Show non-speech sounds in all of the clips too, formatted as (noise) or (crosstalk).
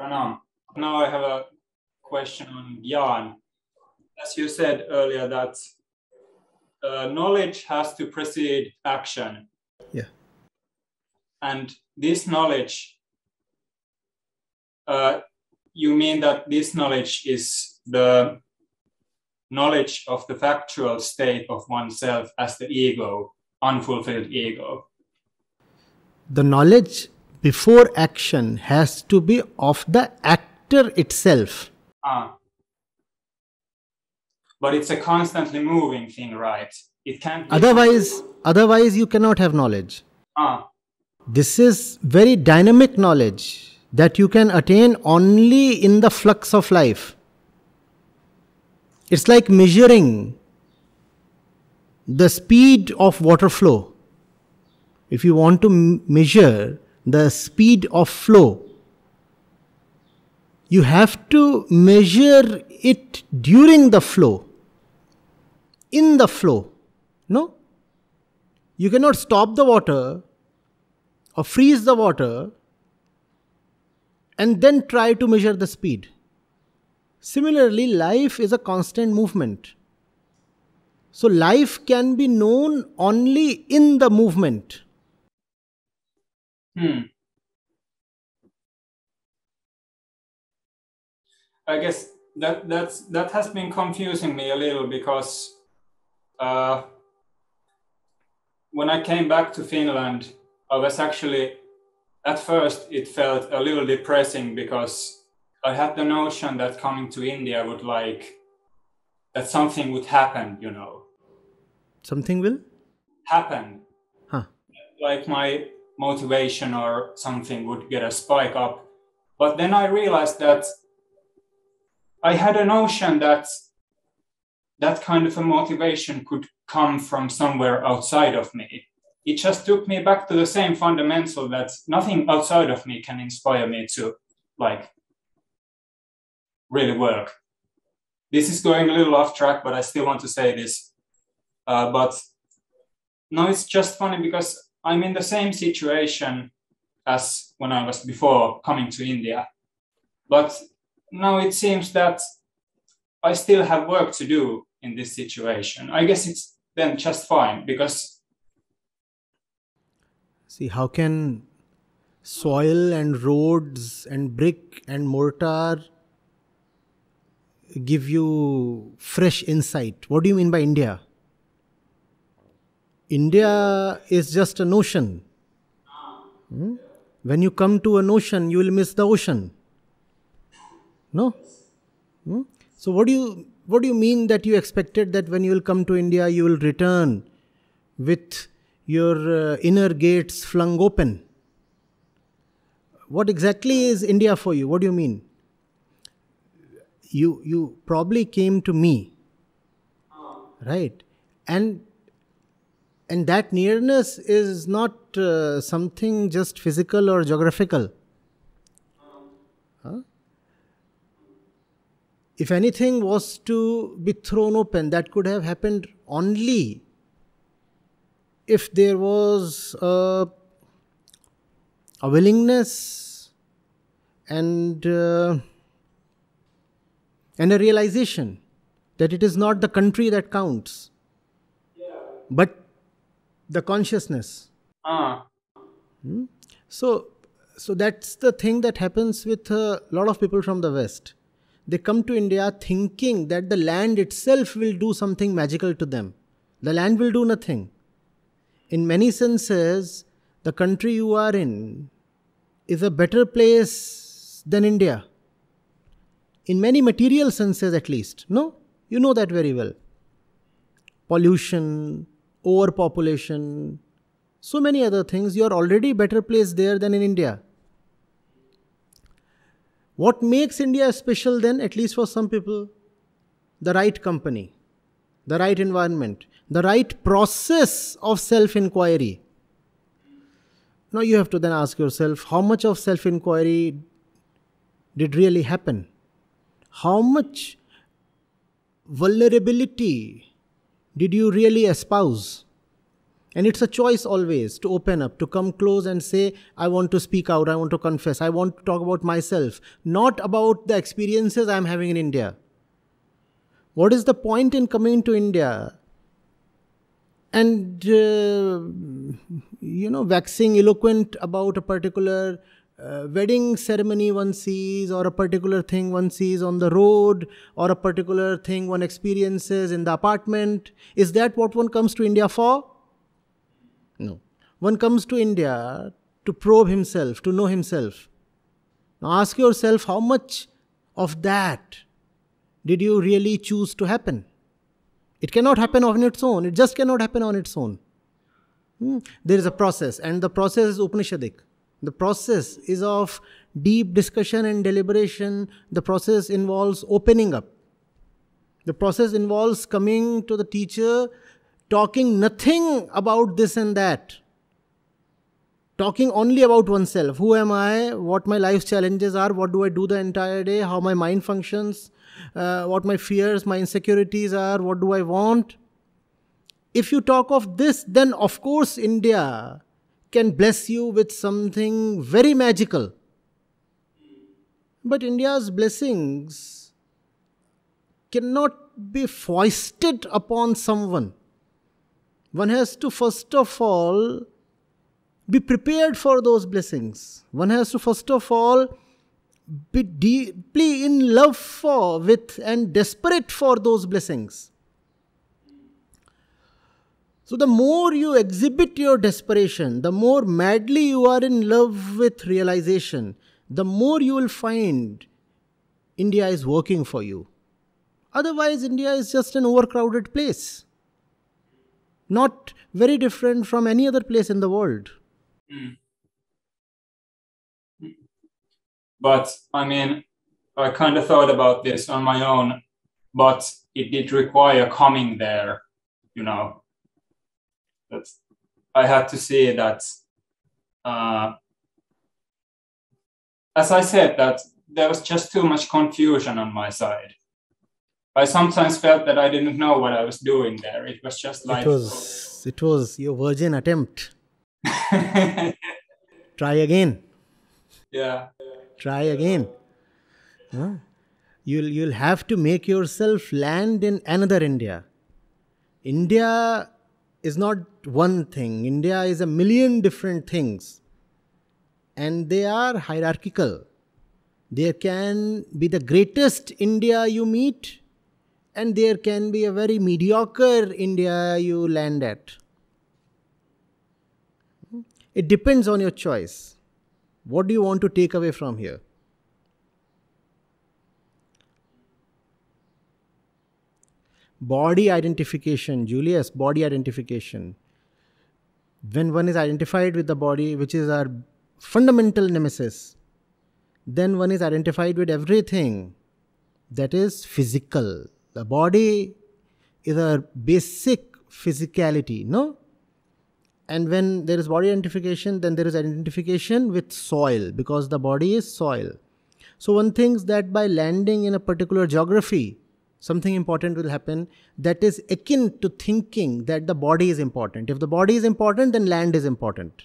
Pranam. Now I have a question on Gyan. As you said earlier, that uh, knowledge has to precede action. Yeah. And this knowledge, uh, you mean that this knowledge is the knowledge of the factual state of oneself as the ego, unfulfilled ego? The knowledge before action has to be of the actor itself. Ah. But it's a constantly moving thing, right? It can't. Be Otherwise, otherwise you cannot have knowledge. Ah. This is very dynamic knowledge that you can attain only in the flux of life. It's like measuring the speed of water flow. If you want to measure the speed of flow, you have to measure it during the flow, in the flow. No? You cannot stop the water or freeze the water and then try to measure the speed. Similarly, life is a constant movement. So, life can be known only in the movement. Hmm. I guess that that's that has been confusing me a little because uh, when I came back to Finland, I was actually at first it felt a little depressing because I had the notion that coming to India would like that something would happen, you know, Something will? happen Huh. like my motivation or something would get a spike up. But then I realized that I had a notion that that kind of a motivation could come from somewhere outside of me. It just took me back to the same fundamental that nothing outside of me can inspire me to like really work. This is going a little off track, but I still want to say this. Uh, but no, it's just funny because I'm in the same situation as when I was before coming to India. But now it seems that I still have work to do in this situation. I guess it's then just fine because See, how can soil and roads and brick and mortar give you fresh insight? What do you mean by India? India is just a notion. Hmm? When you come to a notion, you will miss the ocean. No? Hmm? So what do you what do you mean that you expected that when you will come to India you will return with your uh, inner gates flung open? What exactly is India for you? What do you mean? You you probably came to me, right? And and that nearness is not uh, something just physical or geographical. Huh? If anything was to be thrown open, that could have happened only if there was a, a willingness and uh, and a realization that it is not the country that counts, but the consciousness. ah, So, so that's the thing that happens with a lot of people from the West. They come to India thinking that the land itself will do something magical to them. The land will do nothing. In many senses, the country you are in is a better place than India. In many material senses, at least. No? You know that very well. Pollution, overpopulation, so many other things. You are already better placed there than in India. What makes India special then, at least for some people? The right company, the right environment, the right process of self inquiry. Now you have to then ask yourself how much of self inquiry did really happen? How much vulnerability did you really espouse? And it's a choice always to open up, to come close and say, I want to speak out, I want to confess, I want to talk about myself, not about the experiences I'm having in India. What is the point in coming to India and, uh, you know, waxing eloquent about a particular uh, wedding ceremony one sees, or a particular thing one sees on the road, or a particular thing one experiences in the apartment? Is that what one comes to India for? No. One comes to India to probe himself, to know himself. Now ask yourself how much of that did you really choose to happen? It cannot happen on its own. It just cannot happen on its own. Hmm. There is a process, and the process is Upanishadic. The process is of deep discussion and deliberation. The process involves opening up. The process involves coming to the teacher talking nothing about this and that. Talking only about oneself. Who am i? What my life's challenges are? What do i do the entire day? How my mind functions? Uh, what my fears my insecurities are? What do i want? If you talk of this then of course india can bless you with something very magical but india's blessings cannot be foisted upon someone one has to first of all be prepared for those blessings. One has to first of all be deeply in love for, with, and desperate for those blessings. So, the more you exhibit your desperation, the more madly you are in love with realization, the more you will find India is working for you. Otherwise, India is just an overcrowded place not very different from any other place in the world. Mm. But I mean, I kind of thought about this on my own, but it did require coming there, you know. That I had to say that, uh, as I said, that there was just too much confusion on my side. I sometimes felt that I didn't know what I was doing there. It was just like it was it was your virgin attempt. (laughs) Try again. Yeah. Try again. Huh? You'll you'll have to make yourself land in another India. India is not one thing. India is a million different things. And they are hierarchical. There can be the greatest India you meet and there can be a very mediocre India you land at. It depends on your choice. What do you want to take away from here? Body identification, Julius, body identification. When one is identified with the body, which is our fundamental nemesis, then one is identified with everything that is physical, the body is a basic physicality, no? And when there is body identification, then there is identification with soil because the body is soil. So one thinks that by landing in a particular geography, something important will happen that is akin to thinking that the body is important. If the body is important, then land is important.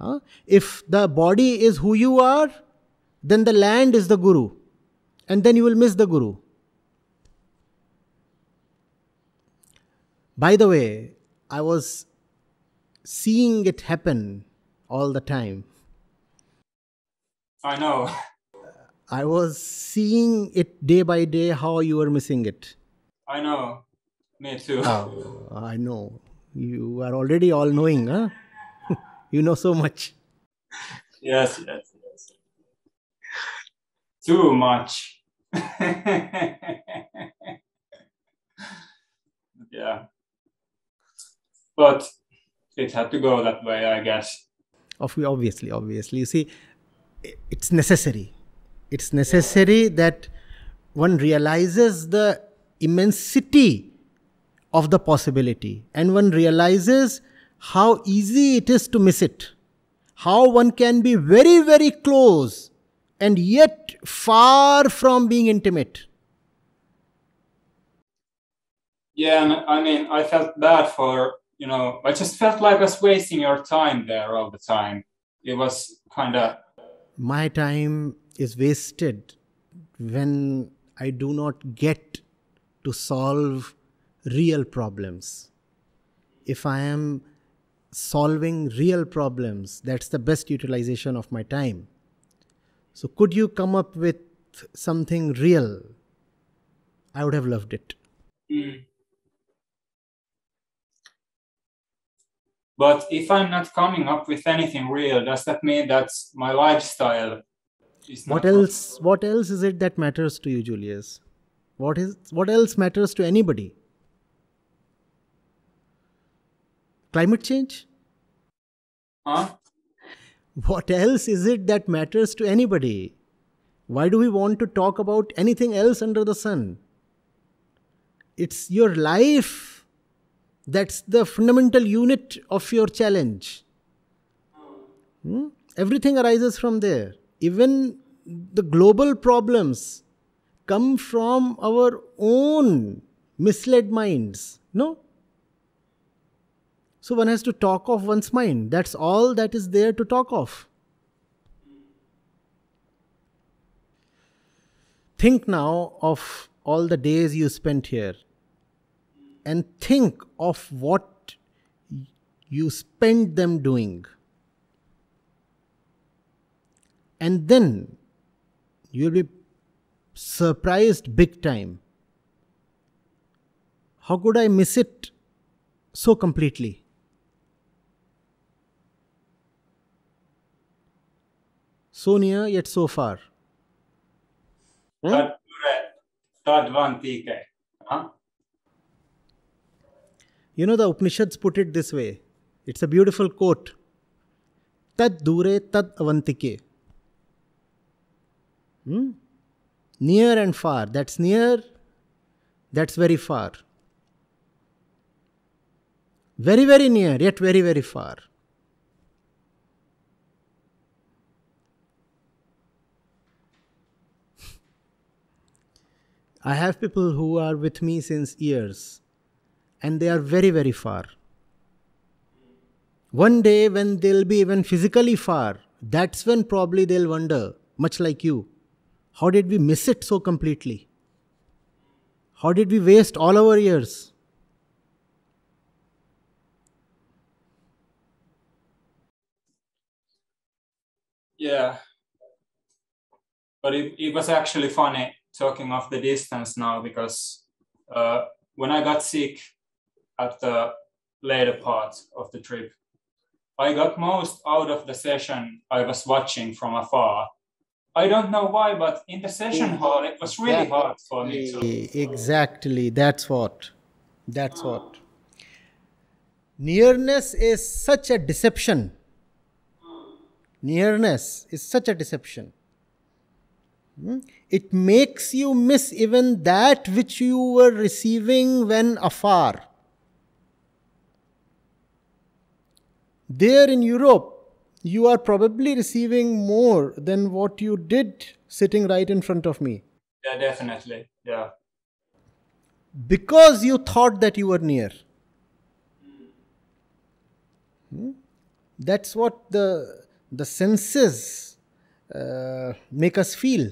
Huh? If the body is who you are, then the land is the guru. And then you will miss the guru. By the way, I was seeing it happen all the time. I know. I was seeing it day by day how you were missing it. I know. Me too. Oh, I know. You are already all knowing, huh? (laughs) you know so much. Yes, yes, yes. Too much. (laughs) yeah but it had to go that way, I guess. Obviously, obviously. You see, it's necessary. It's necessary that one realizes the immensity of the possibility and one realizes how easy it is to miss it. How one can be very, very close and yet far from being intimate. Yeah, and I mean, I felt bad for you know, I just felt like I was wasting your time there all the time. It was kind of. My time is wasted when I do not get to solve real problems. If I am solving real problems, that's the best utilization of my time. So, could you come up with something real? I would have loved it. Mm. But if I'm not coming up with anything real, does that mean that my lifestyle What else what else is it that matters to you, Julius? What is what else matters to anybody? Climate change? Huh? What else is it that matters to anybody? Why do we want to talk about anything else under the sun? It's your life that's the fundamental unit of your challenge. Hmm? Everything arises from there. Even the global problems come from our own misled minds. No? So one has to talk of one's mind. That's all that is there to talk of. Think now of all the days you spent here and think of what you spent them doing. And then you'll be surprised big time. How could I miss it so completely? so near yet so far. Hmm? Huh? You know, the Upanishads put it this way. It's a beautiful quote. Tad dure tad avantike. Hmm? Near and far. That's near, that's very far. Very, very near, yet very, very far. (laughs) I have people who are with me since years and they are very, very far. One day, when they'll be even physically far, that's when probably they'll wonder, much like you, how did we miss it so completely? How did we waste all our years? Yeah. But it, it was actually funny talking of the distance now because uh, when I got sick at the later part of the trip, I got most out of the session I was watching from afar. I don't know why, but in the session hall, it was really hard for me to. Exactly, that's what. That's what. Nearness is such a deception. Nearness is such a deception. Hmm? It makes you miss even that which you were receiving when afar. There in Europe, you are probably receiving more than what you did sitting right in front of me. Yeah, definitely. Yeah. Because you thought that you were near. Hmm? That's what the, the senses uh, make us feel.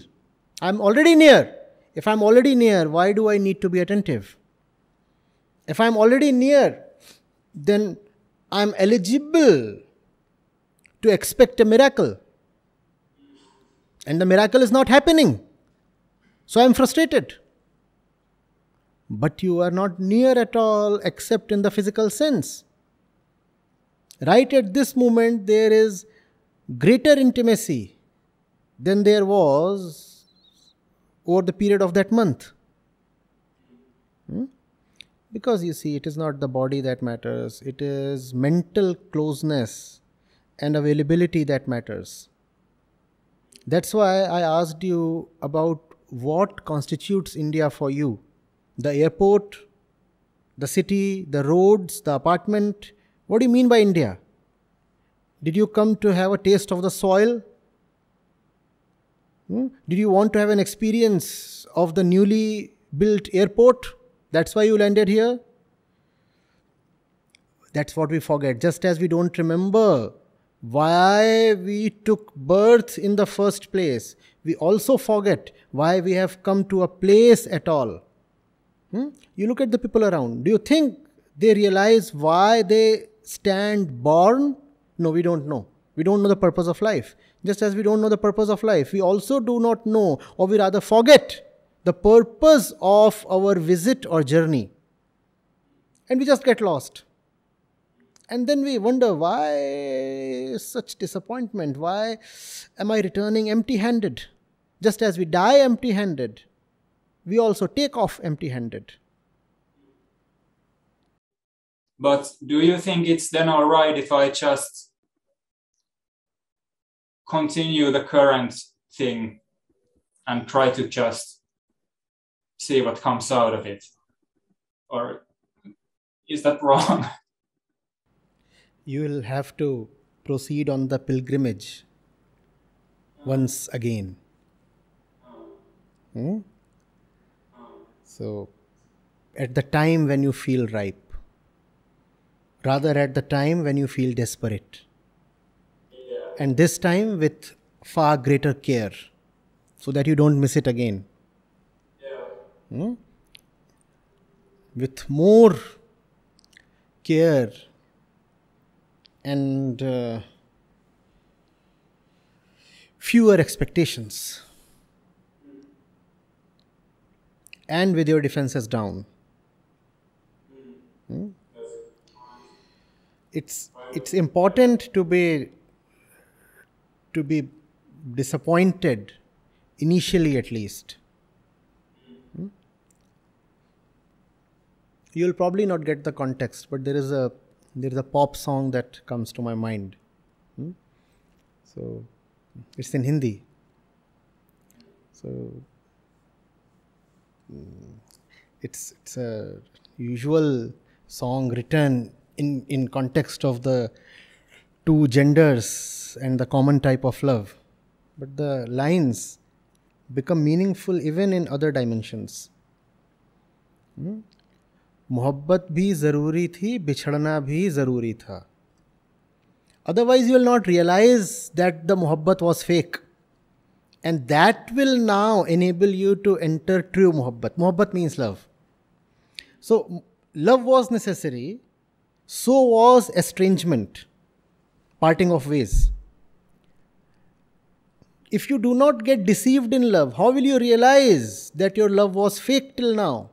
I'm already near. If I'm already near, why do I need to be attentive? If I'm already near, then I'm eligible to expect a miracle. And the miracle is not happening. So I'm frustrated. But you are not near at all except in the physical sense. Right at this moment, there is greater intimacy than there was over the period of that month. Hmm? Because you see, it is not the body that matters, it is mental closeness and availability that matters. That's why I asked you about what constitutes India for you the airport, the city, the roads, the apartment. What do you mean by India? Did you come to have a taste of the soil? Hmm? Did you want to have an experience of the newly built airport? That's why you landed here? that's what we forget. Just as we don't remember why we took birth in the first place, we also forget why we have come to a place at all. Hmm? You look at the people around. Do you think they realize why they stand born? No, we don't know. We don't know the purpose of life. Just as we don't know the purpose of life, we also do not know, or we rather forget, the purpose of our visit or journey. And we just get lost. And then we wonder why such disappointment? Why am I returning empty handed? Just as we die empty handed, we also take off empty handed. But do you think it's then all right if I just continue the current thing and try to just see what comes out of it? Or is that wrong? (laughs) You will have to proceed on the pilgrimage once again. Hmm? So, at the time when you feel ripe, rather at the time when you feel desperate. And this time with far greater care so that you don't miss it again. Hmm? With more care and uh, fewer expectations and with your defenses down hmm? it's it's important to be to be disappointed initially at least hmm? you'll probably not get the context but there is a there is a pop song that comes to my mind. Hmm? So it's in Hindi. So hmm, it's it's a usual song written in in context of the two genders and the common type of love, but the lines become meaningful even in other dimensions. Hmm? मोहब्बत भी ज़रूरी थी, बिछड़ना भी ज़रूरी था। Otherwise you will not realize that the मोहब्बत was fake and that will now enable you to enter true मोहब्बत. मोहब्बत means love so love was necessary so was estrangement parting of ways if you do not get deceived in love how will you realize that your love was fake till now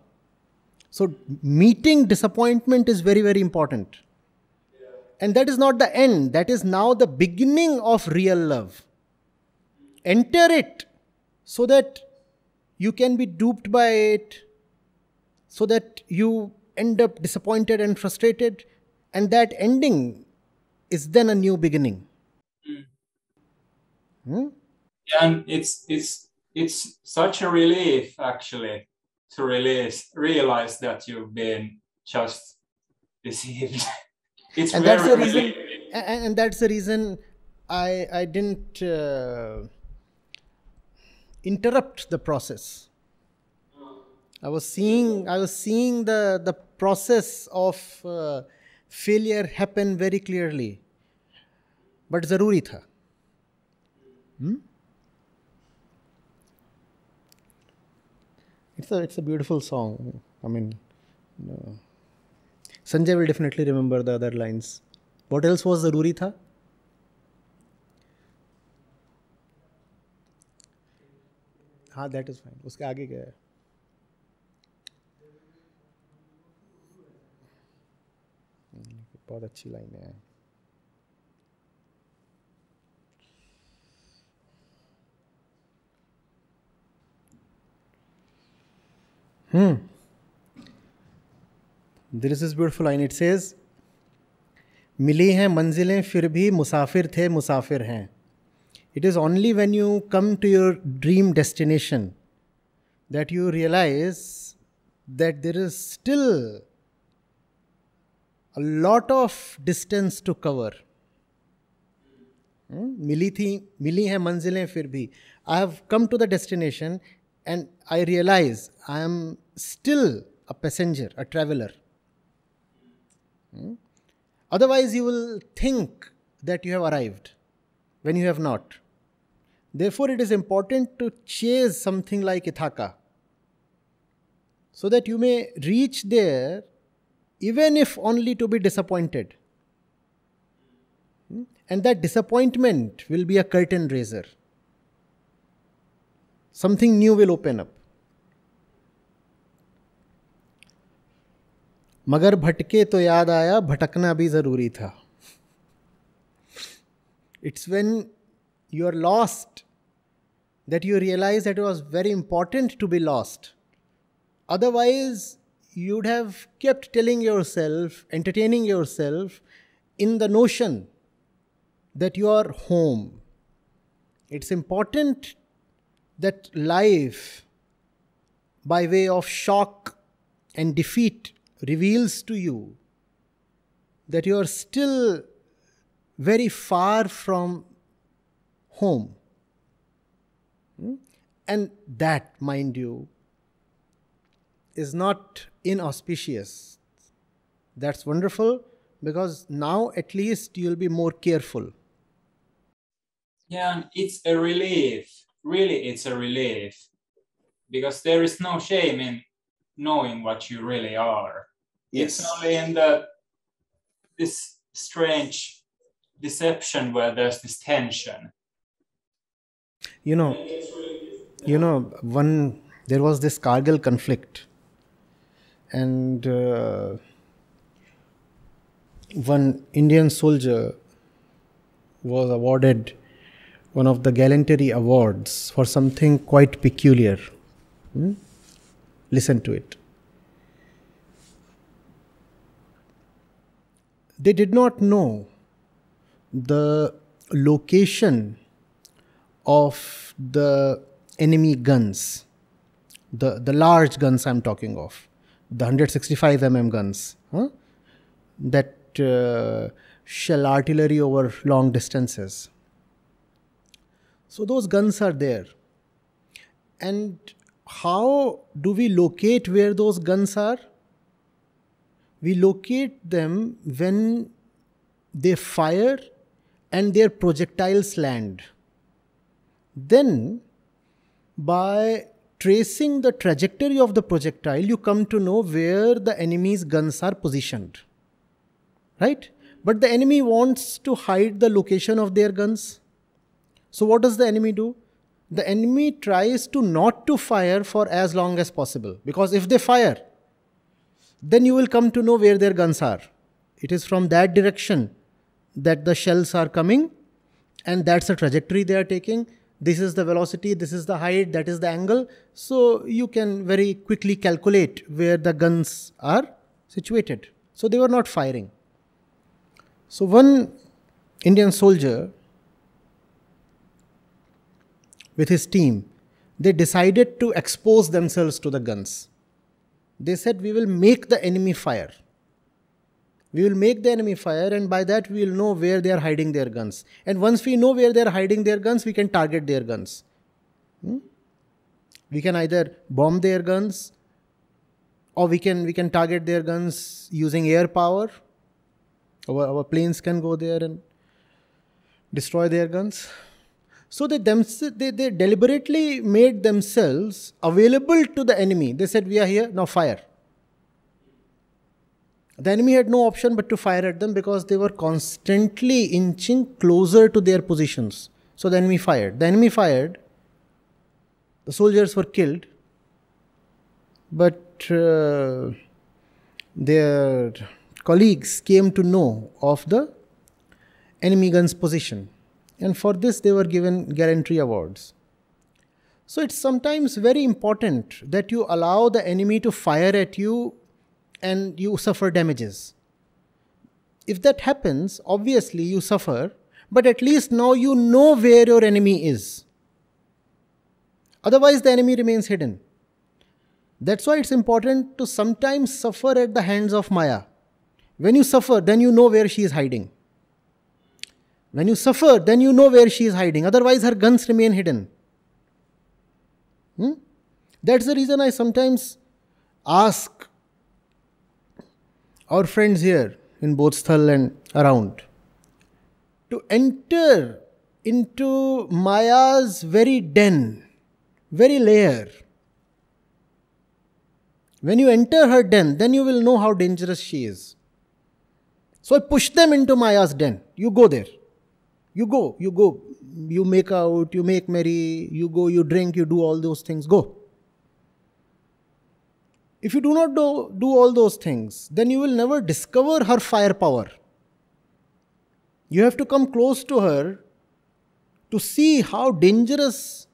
so, meeting disappointment is very, very important. And that is not the end, that is now the beginning of real love. Enter it so that you can be duped by it, so that you end up disappointed and frustrated, and that ending is then a new beginning. Mm. Hmm? Yeah, and it's it's it's such a relief actually to release realize that you've been just deceived. (laughs) It's and that's the reason and, and, that's the reason i i didn't uh, interrupt the process. I was seeing i was seeing the the process of uh, failure happen very clearly. But zaruri tha. Hmm? It's a it's a beautiful song. I mean, uh, Sanjay will definitely remember the other lines. What else was zaruri tha? हाँ that is fine उसके आगे क्या है बहुत अच्छी line है Hmm. This is is this beautiful line. मिली हैं मंजिलें, फिर भी मुसाफिर थे, मुसाफिर हैं. It is only when you come to your dream destination that you realize that there is still a lot of distance to cover मिली थी, मिली हैं मंजिलें, फिर भी. I have come to the destination and I realize I am still a passenger, a traveler. Hmm? Otherwise, you will think that you have arrived when you have not. Therefore, it is important to chase something like Ithaka so that you may reach there even if only to be disappointed. Hmm? And that disappointment will be a curtain raiser Something new will open up. मगर भटके तो याद आया भटकना भी जरूरी था it's when you are lost that you realise that it was very important to be lost otherwise you'd have kept telling yourself, entertaining yourself in the notion that you are home. It's important that life, by way of shock and defeat, reveals to you that you are still very far from home. Hmm? And that, mind you, is not inauspicious. That's wonderful because now at least you'll be more careful. Yeah, it's a relief. Really, it's a relief because there is no shame in knowing what you really are. Yes. It's only in the this strange deception where there's this tension. You know, you know, one there was this Kargil conflict, and uh, one Indian soldier was awarded one of the gallantry awards for something quite peculiar. Hmm? Listen to it. They did not know the location of the enemy guns, the, the large guns I'm talking of, the 165 mm guns, huh? that uh, shell artillery over long distances. So those guns are there. And how do we locate where those guns are? We locate them when they fire and their projectiles land. Then, by tracing the trajectory of the projectile, you come to know where the enemy's guns are positioned. Right? But the enemy wants to hide the location of their guns. So, what does the enemy do? the enemy tries to not to fire for as long as possible. Because if they fire then you will come to know where their guns are. It is from that direction that the shells are coming and that's the trajectory they are taking. This is the velocity this is the height that is the angle. So you can very quickly calculate where the guns are situated. So they were not firing. So one indian soldier with his team, they decided to expose themselves to the guns. They said, We will make the enemy fire. We will make the enemy fire, and by that, we will know where they are hiding their guns. And once we know where they are hiding their guns, we can target their guns. Hmm? We can either bomb their guns or we can, we can target their guns using air power. Our, our planes can go there and destroy their guns. So they, they, they deliberately made themselves available to the enemy. They said, We are here, now fire. The enemy had no option but to fire at them because they were constantly inching closer to their positions. So the enemy fired. The enemy fired. The soldiers were killed. But uh, their colleagues came to know of the enemy gun's position and for this they were given gallantry awards. So it's sometimes very important that you allow the enemy to fire at you and you suffer damages. If that happens, obviously you suffer, but at least now you know where your enemy is. Otherwise, the enemy remains hidden. That's why it's important to sometimes suffer at the hands of Maya. When you suffer, then you know where she is hiding. When you suffer, then you know where she is hiding. Otherwise, her guns remain hidden. Hmm? That's the reason I sometimes ask our friends here in Bodhsthal and around. To enter into Maya's very den, very lair. When you enter her den, then you will know how dangerous she is. So I push them into Maya's den. You go there. You go, you go. You make out, you make merry, you go, you drink, you do all those things. Go. If you do not do, do all those things, then you will never discover her firepower. You have to come close to her to see how dangerous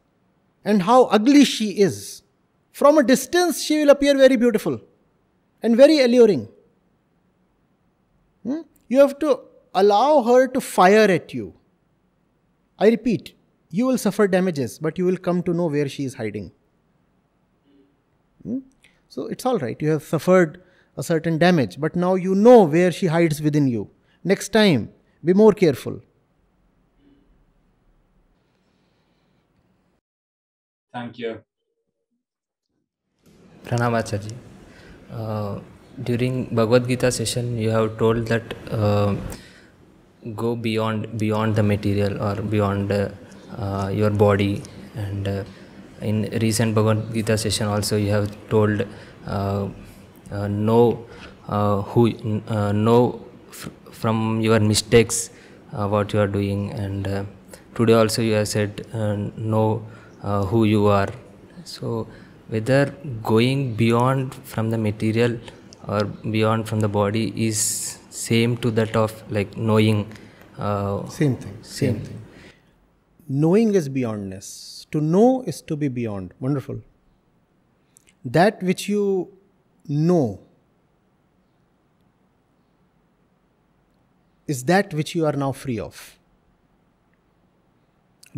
and how ugly she is. From a distance, she will appear very beautiful and very alluring. Hmm? You have to allow her to fire at you. I repeat, you will suffer damages, but you will come to know where she is hiding. Hmm? So it's all right. You have suffered a certain damage, but now you know where she hides within you. Next time, be more careful. Thank you. Pranam Acharya. Uh, during Bhagavad Gita session, you have told that uh, go beyond beyond the material or beyond uh, your body. And uh, in recent Bhagavad Gita session, also you have told uh, uh, know who know f- from your mistakes what you are doing. And today also you have said know who you are. So whether going beyond from the material or beyond from the body is same to that of like knowing uh, same thing same, same thing knowing is beyondness to know is to be beyond wonderful that which you know is that which you are now free of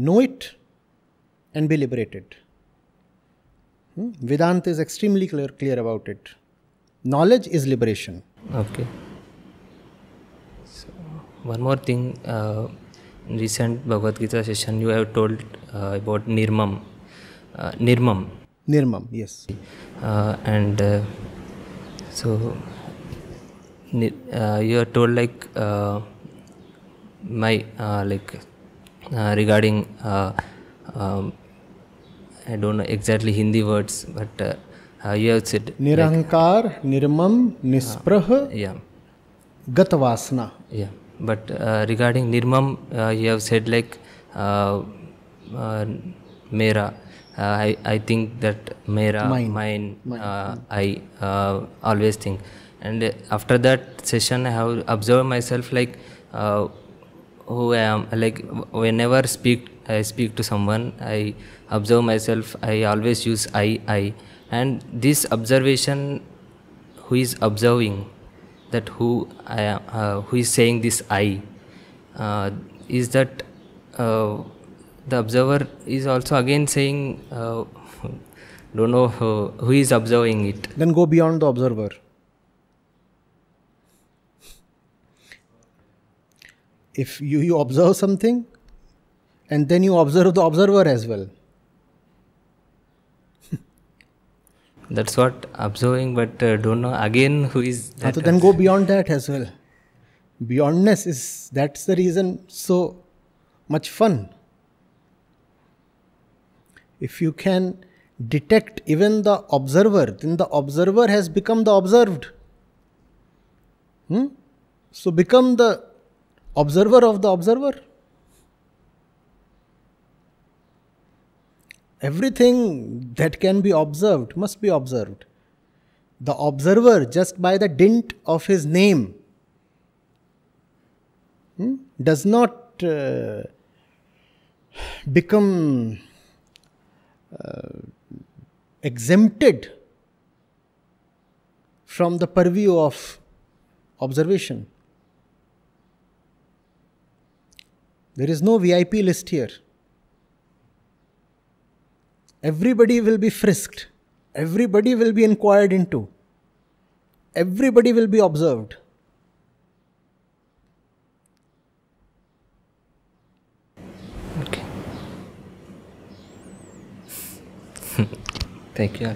know it and be liberated Hmm? Vedanta is extremely clear, clear about it. Knowledge is liberation. Okay. One more thing recent Bhagavad Gita session you have told about निर्मम निर्मम निर्मम yes and so you are told like my like regarding I don't know exactly Hindi words but you have said निरहंकार निर्मम निस्पृह गतवासना या but uh, regarding Nirmam, uh, you have said like uh, Mera. I, I think that Mera, mine, mine, mine. I always think. And after that session, I have observed myself like who I am. Like whenever speak I speak to someone, I observe myself, I always use I, I. And this observation, who is observing, that who I am, uh, who is saying this I, uh, is that uh, the observer is also again saying, uh, (laughs) don't know who, who is observing it. Then go beyond the observer. If you, you observe something, and then you observe the observer as well. That's what observing, but uh, don't know again who is that. So then go beyond that as well. Beyondness is that's the reason so much fun. If you can detect even the observer, then the observer has become the observed. Hmm? So become the observer of the observer. Everything that can be observed must be observed. The observer, just by the dint of his name, hmm, does not uh, become uh, exempted from the purview of observation. There is no VIP list here. Everybody will be frisked. Everybody will be inquired into. Everybody will be observed. Okay. (laughs) Thank you.